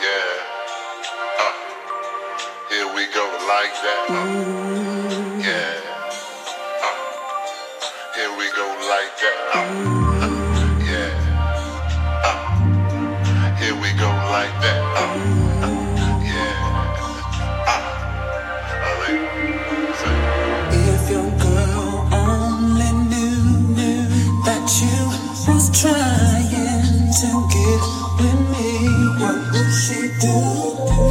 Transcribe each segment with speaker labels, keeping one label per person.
Speaker 1: Yeah. Uh, here we go like that. Uh, yeah. Uh, here we go like that. Uh, uh yeah. Uh, here we go like that. Uh, yeah.
Speaker 2: If your girl only knew that you was trying to get with me. What would she do?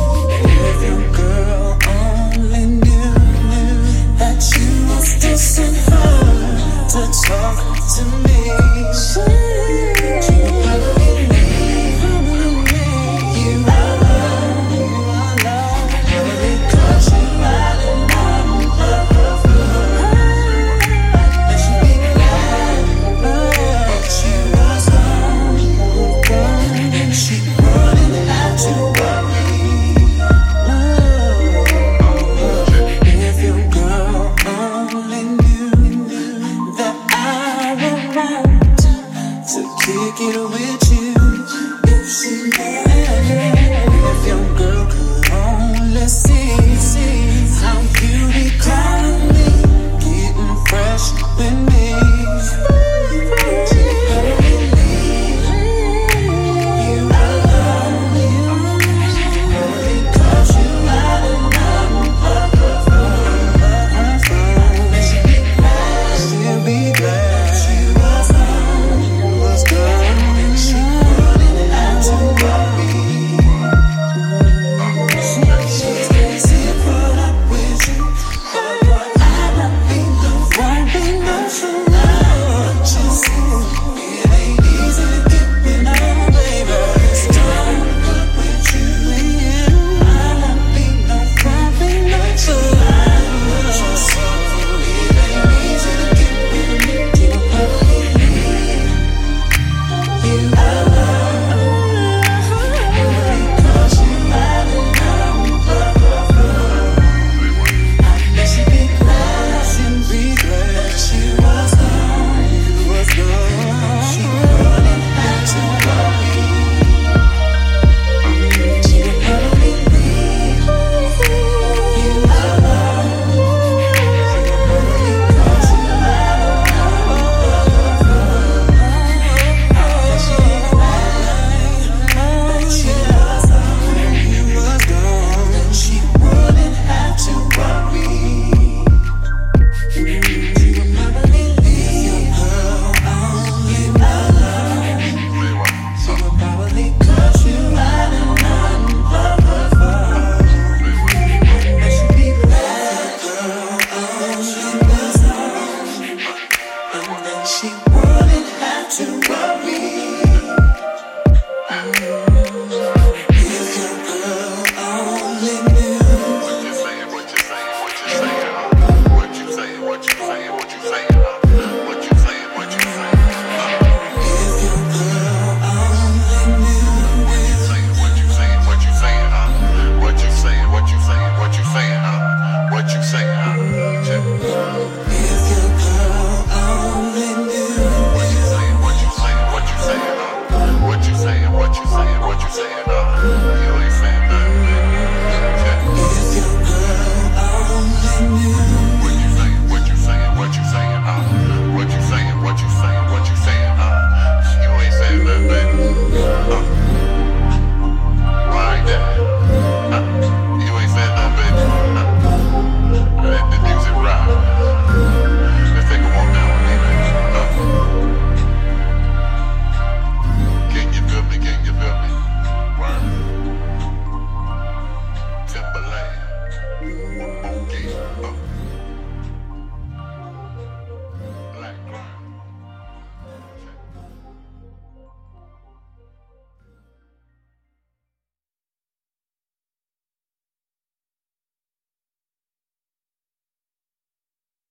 Speaker 2: Take it with to